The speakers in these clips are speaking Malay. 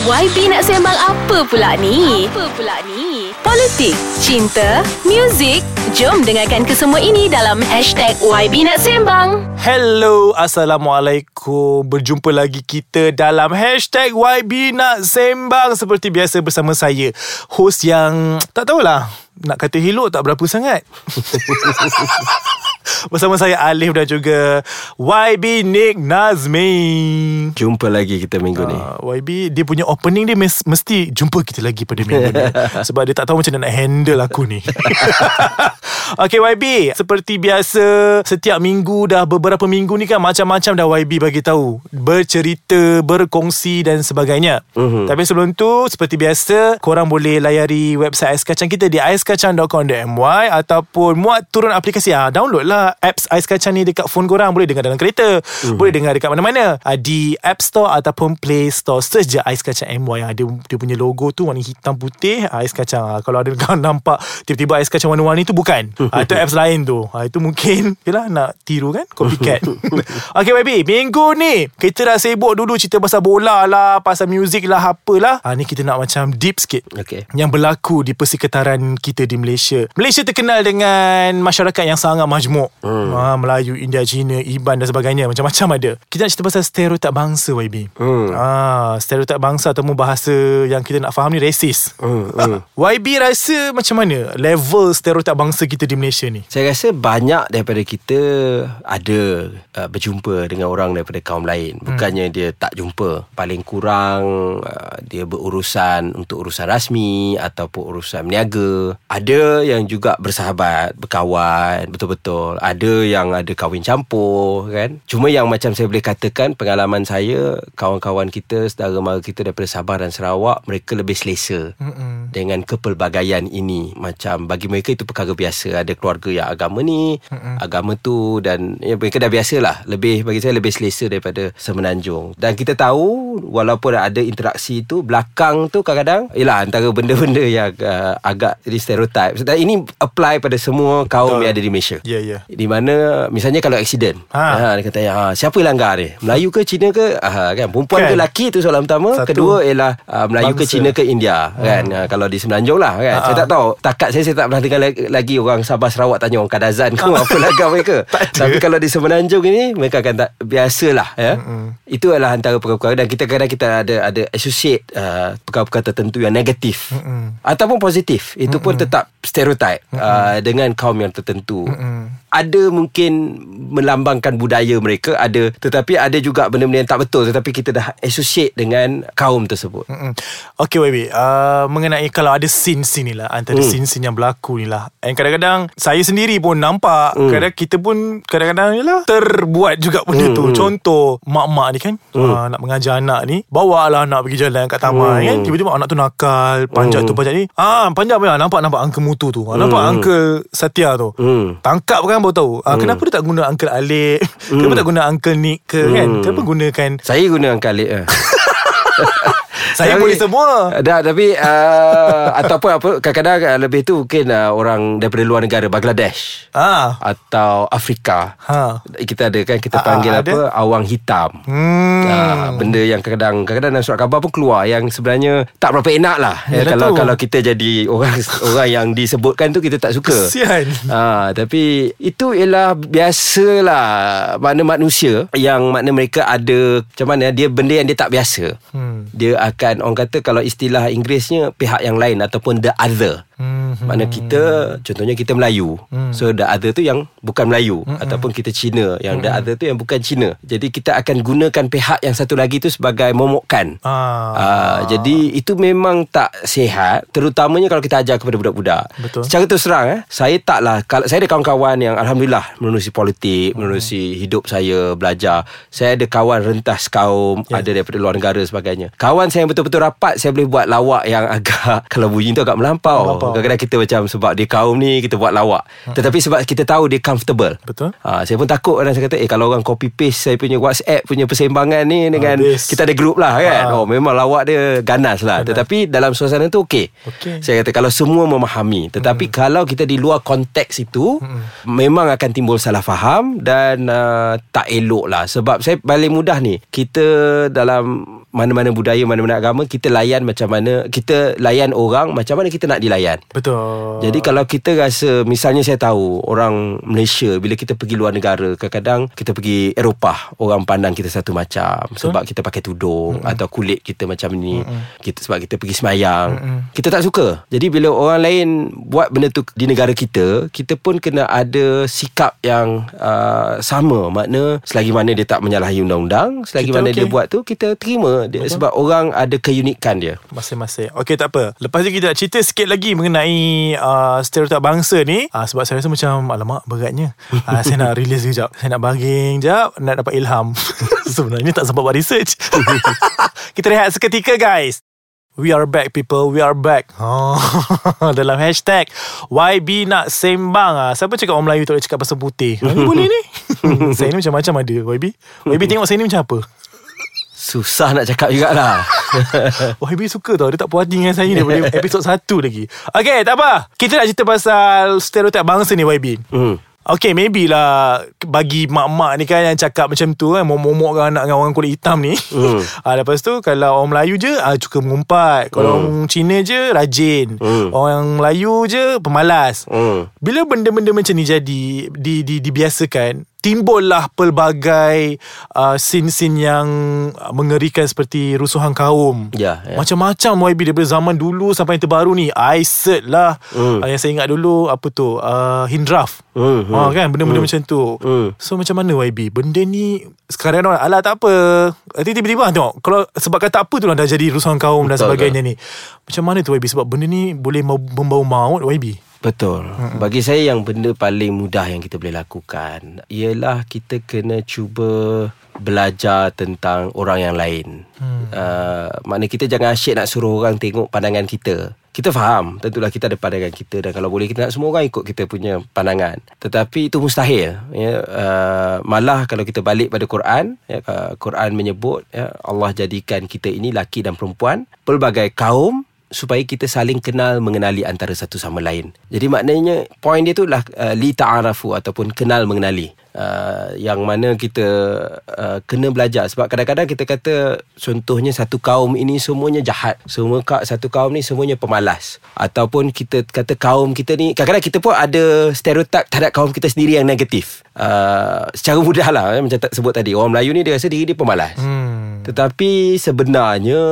YB nak sembang apa pula ni? Apa pula ni? Politik, cinta, muzik. Jom dengarkan kesemua ini dalam hashtag YB nak sembang. Hello, Assalamualaikum Berjumpa lagi kita dalam Hashtag YB Nak Sembang Seperti biasa bersama saya Host yang Tak tahulah Nak kata hello tak berapa sangat Bersama saya Alif dan juga YB Nick Nazmi Jumpa lagi kita minggu ni. Uh, YB dia punya opening dia mes- Mesti jumpa kita lagi pada minggu ni. Sebab dia tak tahu macam mana nak handle aku ni. Okay YB Seperti biasa Setiap minggu dah beberapa minggu ni kan Macam-macam dah YB bagi tahu. Bercerita Berkongsi dan sebagainya. Mm-hmm. Tapi sebelum tu Seperti biasa Korang boleh layari website Ais Kacang kita Di aiskacang.com.my Ataupun muat turun aplikasi ah, Download lah apps Ais Kacang ni Dekat phone korang. Boleh dengar dalam kereta mm-hmm. Boleh dengar dekat mana-mana. Ah, Di App Store Ataupun Play Store Search je Ais Kacang MY ah, dia, dia punya logo tu Warna hitam putih Ais Kacang. Ah, Kalau ada kau nampak Tiba-tiba Ais Kacang warna-warni tu Bukan. Itu apps lain tu. Itu mungkin Yelah nak tiru kan Copycat. Okay baby Minggu ni Kita dah sibuk dulu Cerita pasal bola lah Pasal muzik lah Apalah ha, Ni kita nak macam Deep sikit. Okay. Yang berlaku Di persekitaran kita di Malaysia. Malaysia terkenal dengan Masyarakat yang sangat majmuk hmm. ha, Melayu, India, Cina Iban dan sebagainya Macam-macam ada Kita nak cerita pasal Stereotip bangsa YB Hmm. ha, Stereotip bangsa Ataupun bahasa Yang kita nak faham ni Racist Hmm, hmm. YB rasa macam mana Level stereotip bangsa kita di Malaysia ni Saya rasa banyak daripada kita ada uh, berjumpa dengan orang daripada kaum lain. Bukannya dia tak jumpa. Paling kurang uh, dia berurusan untuk urusan rasmi ataupun urusan berniaga. Ada yang juga bersahabat, berkawan, betul-betul. Ada yang ada kahwin campur kan. Cuma yang macam saya boleh katakan pengalaman saya, kawan-kawan kita, saudara mara kita daripada Sabah dan Sarawak, mereka lebih selesa Mm-mm. dengan kepelbagaian ini macam bagi mereka itu perkara biasa ada keluarga yang agama ni mm agama tu dan ya, mereka dah biasalah lebih bagi saya lebih selesa daripada semenanjung dan kita tahu walaupun ada interaksi itu belakang tu kadang-kadang ialah antara benda-benda yang uh, agak jadi stereotip dan ini apply pada semua kaum Betul. yang ada di Malaysia Ya, ya. Di mana misalnya kalau aksiden Ha. ha. dia kata ha, siapa yang langgar ni? Melayu ke Cina ke? Ha, kan? Perempuan Kan. ke lelaki tu soalan pertama Satu. kedua ialah uh, Melayu ke Bangsa. Cina ke India kan? Ha, kalau di Semenanjung lah kan? Ha, saya ha. tak tahu. Takat saya saya tak pernah dengar lagi, orang Sabah Sarawak tanya orang Kadazan ke apa langgar mereka. Tapi kalau di Semenanjung ini mereka akan tak biasalah ya. Itu adalah antara perkara-perkara. Dan kita kadang kita ada ada associate uh, perkara-perkara tertentu yang negatif. Mm-mm. ataupun positif. Itu pun tetap stereotip uh, dengan kaum yang tertentu ada mungkin melambangkan budaya mereka ada. Tetapi ada juga benda-benda yang tak betul. Tetapi kita dah associate dengan kaum tersebut. Mm-mm. Okay YB uh, Mengenai kalau ada scene-scene ni lah Antara Hmm. scene-scene yang berlaku ni lah And kadang-kadang Saya sendiri pun nampak Hmm. Kadang kita pun Kadang-kadang ni lah Terbuat juga benda Hmm, tu Contoh Mak-mak ni kan uh, Nak mengajar anak ni Bawa lah anak pergi jalan kat taman Hmm. kan? Tiba-tiba anak tu nakal Panjat tu panjat ni. Ah Panjat apa Nampak-nampak Uncle Mutu tu. Ah, Nampak Uncle Satya tu. Hmm. Tangkap kan baru tahu ah, Kenapa dia tak guna Uncle Alip Kenapa tak guna Uncle Nick ke kan? Kenapa gunakan saya guna kali eh. Saya Tapi- boleh semua Dah tapi uh, Ataupun apa Kadang-kadang uh, lebih tu Mungkin uh, orang Daripada luar negara Bangladesh Ah, Atau Afrika Ha. Kita ada kan Kita Ah, panggil ah, ada. apa Awang hitam Hmm. Ah, benda yang kadang-kadang kadang-kadang dalam surat khabar pun keluar yang sebenarnya tak berapa enak lah. Ya, kalau kalau kita jadi orang orang yang disebutkan tu kita tak suka. Kesian. Ah, tapi itu ialah biasalah mana manusia yang makna mereka ada macam mana dia benda yang dia tak biasa. Hmm. Dia akan orang kata kalau istilah Inggerisnya pihak yang lain ataupun the other. Hmm. Mana kita Contohnya kita Melayu Hmm. So the other tu yang Bukan Melayu Ataupun kita Cina Yang the other tu yang bukan Cina Jadi kita akan gunakan Pihak yang satu lagi tu Sebagai momokkan Ah. Ah, jadi itu memang tak sihat terutamanya kalau kita ajar kepada budak-budak. Betul. Secara terus terang eh, saya taklah kalau saya ada kawan-kawan yang alhamdulillah menerusi politik, menerusi hidup saya belajar. Saya ada kawan rentas kaum, Ya. ada daripada luar negara sebagainya. Kawan saya yang betul-betul rapat saya boleh buat lawak yang agak kalau bunyi tu agak melampau. Melampau. Kadang-kadang kita macam sebab dia kaum ni kita buat lawak. Tetapi sebab kita tahu dia comfortable. Betul. Ha, saya pun takut kadang saya kata eh kalau orang copy paste saya punya WhatsApp punya persembangan ni dengan Habis. kita ada group lah kan. Ha. Oh memang lawak dia ganas lah. Tetapi dalam suasana tu okey. Okey. Saya kata kalau semua memahami. Tetapi kalau kita di luar konteks itu memang akan timbul salah faham dan uh, tak elok lah sebab saya paling mudah ni kita dalam mana-mana budaya mana-mana agama kita layan macam mana kita layan orang macam mana kita nak dilayan. Betul. Jadi kalau kita rasa Misalnya saya tahu Orang Malaysia Bila kita pergi luar negara Kadang-kadang Kita pergi Eropah Orang pandang kita satu macam Betul? Sebab kita pakai tudung mm-hmm. Atau kulit kita macam ni mm-hmm. kita Sebab kita pergi semayang mm-hmm. Kita tak suka Jadi bila orang lain Buat benda tu Di negara kita Kita pun kena ada Sikap yang uh, Sama Makna Selagi mana dia tak menyalahi undang-undang Selagi Kita mana okey. dia buat tu Kita terima dia, Sebab orang ada keunikan dia. Masing-masing. Okey tak apa. Lepas ni kita nak cerita sikit lagi Mengenai uh, Stereotip bangsa ni. Uh, Sebab saya rasa macam Alamak beratnya. Uh, Saya nak release sekejap. Saya nak baging sekejap Nak dapat ilham. Sebenarnya tak sempat buat research. Kita rehat seketika guys. We are back people. We are back. Oh, Dalam hashtag YB nak sembang. Ah. Siapa cakap orang Melayu Tak boleh cakap pasal putih? Ni boleh ni. Saya ni macam-macam ada YB YB tengok saya ni macam apa Susah nak cakap jugalah. YB suka tau. Dia tak puas hati dengan saya Daripada episod 1 lagi. Okay tak apa. Kita nak cerita pasal Stereotip bangsa ni YB hmm. Okay maybe lah Bagi mak-mak ni kan Yang cakap macam tu kan. Momok-momok dengan anak Dengan orang kulit hitam ni. Hmm. ah, Lepas tu Kalau orang Melayu je ah, Suka mengumpat. Kalau orang Cina je Rajin. Hmm. Orang Melayu je Pemalas. Hmm. Bila benda-benda macam ni jadi di, di, Dibiasakan Timbullah pelbagai uh, Scene-scene yang uh, Mengerikan seperti Rusuhan kaum. Ya, ya. Macam-macam YB Daripada zaman dulu Sampai yang terbaru ni. ISIT lah. Hmm. uh, Yang saya ingat dulu Apa tu? Uh, Hindraf. Hmm, hmm. Ha, kan? Benda-benda Hmm. macam tu. Hmm. So macam mana YB Benda ni Sekarang orang Alah tak apa. Nanti tiba-tiba ah, tengok Kalau sebab kata apa tu lah Dah jadi rusuhan kaum Dan Betul, sebagainya ni. Macam mana tu YB Sebab benda ni Boleh membawa maut YB Betul. Mm-hmm. Bagi saya yang benda paling mudah yang kita boleh lakukan ialah kita kena cuba belajar tentang orang yang lain. Hmm. Uh, makna kita jangan asyik nak suruh orang tengok pandangan kita. Kita faham, tentulah kita ada pandangan kita dan kalau boleh kita nak semua orang ikut kita punya pandangan. Tetapi itu mustahil. Ya, uh, malah kalau kita balik pada Quran, ya, uh, Quran menyebut ya, Allah jadikan kita ini laki dan perempuan, pelbagai kaum supaya kita saling kenal mengenali antara satu sama lain. Jadi maknanya poin dia tu lah uh, li ta'arafu ataupun kenal mengenali. Uh, yang mana kita uh, kena belajar. Sebab kadang-kadang kita kata contohnya satu kaum ini semuanya jahat. Semua ka, satu kaum ni semuanya pemalas. Ataupun kita kata kaum kita ni kadang-kadang kita pun ada stereotip terhadap kaum kita sendiri yang negatif. Uh, secara mudah lah eh, macam tak sebut tadi. Orang Melayu ni dia rasa diri dia pemalas. Hmm tetapi sebenarnya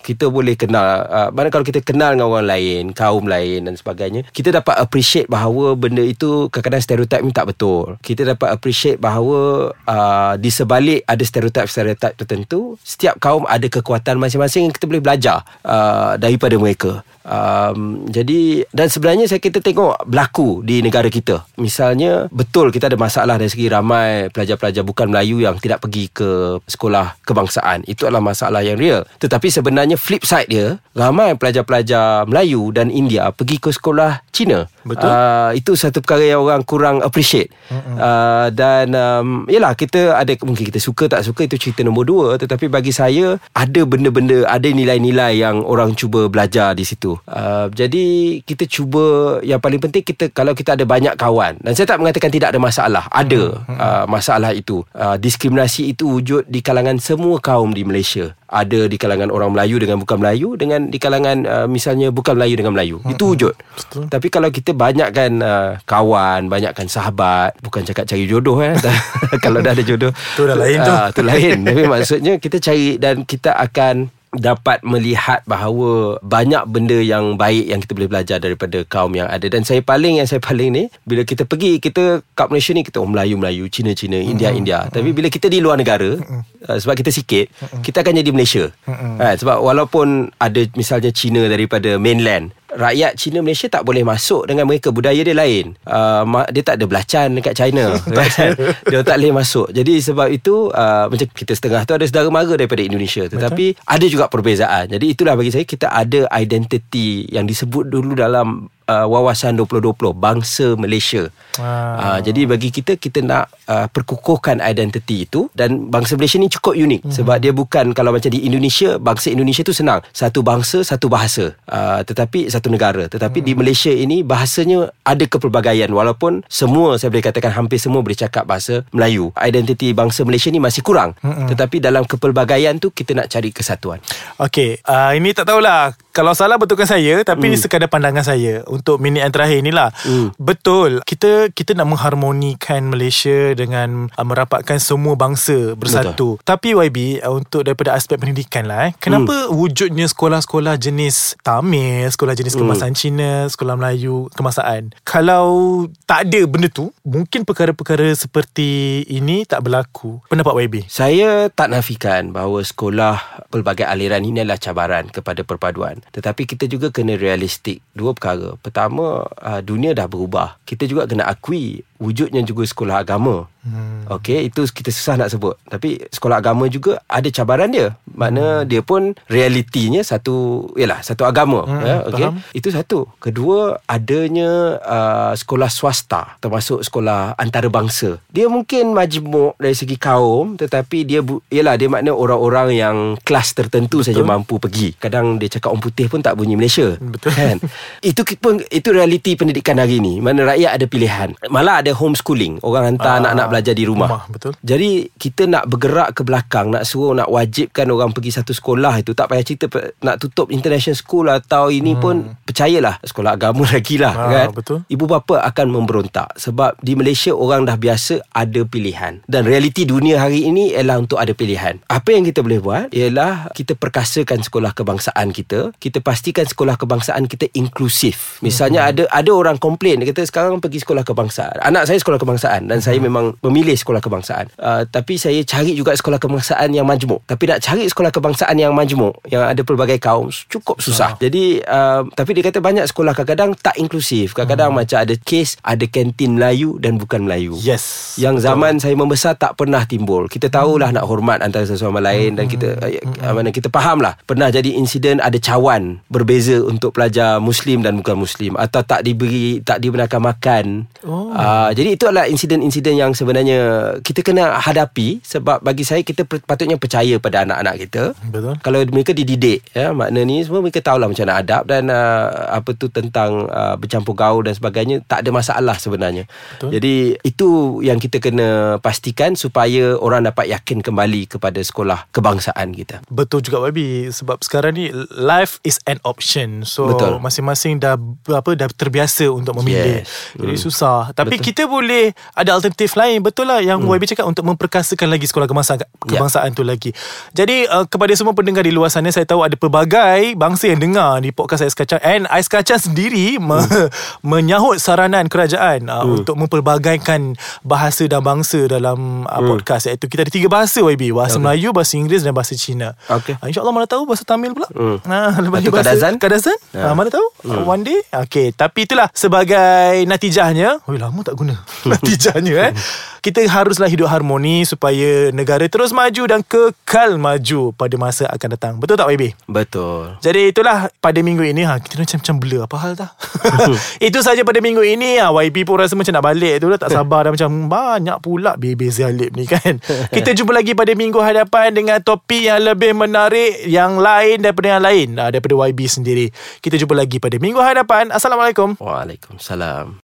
kita boleh kenal uh, mana kalau kita kenal dengan orang lain, kaum lain dan sebagainya, kita dapat appreciate bahawa benda itu kadang-kadang stereotip ni tak betul. Kita dapat appreciate bahawa uh, di sebalik ada stereotip-stereotip tertentu, setiap kaum ada kekuatan masing-masing yang kita boleh belajar uh, daripada mereka. Um, jadi dan sebenarnya saya kita tengok berlaku di negara kita. Misalnya betul kita ada masalah dari segi ramai pelajar-pelajar bukan Melayu yang tidak pergi ke sekolah kebangsaan. Itu adalah masalah yang real. Tetapi sebenarnya flip side dia, ramai pelajar-pelajar Melayu dan India pergi ke sekolah Cina. Betul. Uh, itu satu perkara yang orang kurang appreciate. Uh, dan um, yalah kita ada mungkin kita suka tak suka itu cerita nombor dua tetapi bagi saya ada benda-benda ada nilai-nilai yang orang cuba belajar di situ. Uh, jadi kita cuba yang paling penting kita kalau kita ada banyak kawan dan saya tak mengatakan tidak ada masalah. Ada uh, masalah itu. Uh, diskriminasi itu wujud di kalangan semua kaum di Malaysia. Ada di kalangan orang Melayu dengan bukan Melayu dengan di kalangan uh, misalnya bukan Melayu dengan Melayu. Itu wujud. Betul. Tapi kalau kita banyakkan uh, kawan, banyakkan sahabat, bukan cakap cari jodoh eh. kalau dah ada jodoh. Tu dah lain tu. Ah, tu lain. Tapi maksudnya kita cari dan kita akan dapat melihat bahawa banyak benda yang baik yang kita boleh belajar daripada kaum yang ada. Dan saya paling yang saya paling ni bila kita pergi kita kat Malaysia ni kita orang Melayu Melayu Cina Cina India India. Tapi bila kita di luar negara uh, sebab kita sikit kita akan jadi Malaysia. Ha, sebab walaupun ada misalnya Cina daripada mainland rakyat Cina Malaysia tak boleh masuk dengan mereka budaya dia lain. Uh, dia tak ada belacan dekat China. Kan? dia tak boleh masuk. Jadi sebab itu uh, macam kita setengah tu ada saudara mara daripada Indonesia. Tetapi ada juga perbezaan. Jadi itulah bagi saya kita ada identiti yang disebut dulu dalam uh, wawasan 2020 bangsa Malaysia. Ah. Uh, jadi bagi kita kita nak uh, perkukuhkan identiti itu dan bangsa Malaysia ni cukup unik mm-hmm. sebab dia bukan kalau macam di Indonesia bangsa Indonesia tu senang satu bangsa satu bahasa uh, tetapi satu negara tetapi mm. di Malaysia ini bahasanya ada kepelbagaian walaupun semua saya boleh katakan hampir semua boleh cakap bahasa Melayu identiti bangsa Malaysia ni masih kurang mm-hmm. tetapi dalam kepelbagaian tu kita nak cari kesatuan Okey, uh, ini tak tahulah kalau salah betulkan saya tapi Hmm. mm. sekadar pandangan saya untuk minit yang terakhir inilah. Mm. Betul, kita kita nak mengharmonikan Malaysia dengan uh, merapatkan semua bangsa bersatu. Betul. Tapi YB uh, untuk daripada aspek pendidikan lah eh. Kenapa mm. wujudnya sekolah-sekolah jenis Tamil, sekolah jenis kemasan Cina, sekolah Melayu, kemasaan. Kalau tak ada benda tu, mungkin perkara-perkara seperti ini tak berlaku. Pendapat YB? Saya tak nafikan bahawa sekolah pelbagai aliran ini adalah cabaran kepada perpaduan. Tetapi kita juga kena realistik. Dua perkara. Pertama, uh, dunia dah berubah. Kita juga kena akui wujudnya juga sekolah agama. Hmm. Okey, itu kita susah nak sebut. Tapi sekolah agama juga ada cabaran dia. Makna hmm. dia pun realitinya satu yalah satu agama Hmm, ya okey. Itu satu. Kedua, adanya uh, sekolah swasta termasuk sekolah antarabangsa. Dia mungkin majmuk dari segi kaum tetapi dia yalah dia makna orang-orang yang kelas tertentu Betul. saja mampu pergi. Kadang dia cakap orang putih pun tak bunyi Malaysia. Betul. Kan? itu pun itu realiti pendidikan hari ni. Mana rakyat ada pilihan. Malah ada homeschooling. Orang hantar Ah, anak-anak belajar di rumah. rumah, betul. Jadi kita nak bergerak ke belakang Nak suruh nak wajibkan orang pergi satu sekolah itu Tak payah cerita nak tutup international school Atau ini hmm. pun percayalah Sekolah agama lagi lah Ah, kan betul. Ibu bapa akan memberontak Sebab di Malaysia orang dah biasa ada pilihan Dan realiti dunia hari ini ialah untuk ada pilihan Apa yang kita boleh buat Ialah kita perkasakan sekolah kebangsaan kita Kita pastikan sekolah kebangsaan kita inklusif Misalnya ada ada orang komplain Dia kata sekarang pergi sekolah kebangsaan Anak saya sekolah kebangsaan Dan saya memang memilih sekolah kebangsaan. Uh, Tapi saya cari juga sekolah kebangsaan yang majmuk. Tapi nak cari sekolah kebangsaan yang majmuk Yang ada pelbagai kaum Cukup susah. Jadi uh, Tapi dia kata banyak sekolah kadang-kadang tak inklusif. Kadang-kadang macam ada kes Ada kantin Melayu dan bukan Melayu. Yes. yang zaman saya membesar tak pernah timbul. Kita tahulah nak hormat antara satu sama lain dan kita uh, mana kita fahamlah. Pernah jadi insiden ada cawan berbeza untuk pelajar muslim dan bukan muslim. Atau tak diberi tak dibenarkan makan. Oh. Uh, jadi itu adalah insiden-insiden yang sebenarnya kita kena hadapi sebab bagi saya kita patutnya percaya pada anak-anak kita. Betul. Kalau mereka dididik ya makna ni semua mereka tahulah macam mana adab dan uh, apa tu tentang uh, bercampur gaul dan sebagainya tak ada masalah sebenarnya. Betul. Jadi itu yang kita kena pastikan supaya orang dapat yakin kembali kepada sekolah kebangsaan kita. Betul juga Babi sebab sekarang ni life is an option. So Betul. masing-masing dah apa dah terbiasa untuk memilih. Yes. Jadi Hmm. susah. Tapi Betul. kita boleh ada alternatif lain. Betul lah yang hmm. YB cakap untuk memperkasakan lagi sekolah kebangsaan kebangsaan tu lagi. Jadi uh, kepada semua pendengar di luar sana saya tahu ada pelbagai bangsa yang dengar di podcast Ais Kacang and Ais Kacang sendiri me- menyahut saranan kerajaan uh, untuk mempelbagaikan bahasa dan bangsa dalam uh, podcast iaitu kita ada tiga bahasa YB, bahasa okay. Melayu, bahasa Inggeris dan bahasa Cina. Okey. Uh, InsyaAllah mana tahu bahasa Tamil pula. Hmm. Lepas bahasa Kadazan? Kadazan? Ya. Ha. mana tahu? Hmm. One day. Okey, tapi itulah sebagai natijahnya. Oi, lama tak guna. natijahnya eh. Kita haruslah hidup harmoni supaya negara terus maju dan kekal maju pada masa akan datang. Betul tak YB? Betul. Jadi itulah pada minggu ini ha kita macam-macam blur apa hal dah. Itu saja pada minggu ini ha YB pun rasa macam nak balik tu dah tak sabar dah macam banyak pula bebe Zalib ni kan. Kita jumpa lagi pada minggu hadapan dengan topik yang lebih menarik yang lain daripada yang lain ha, daripada YB sendiri. Kita jumpa lagi pada minggu hadapan. Assalamualaikum. Waalaikumsalam.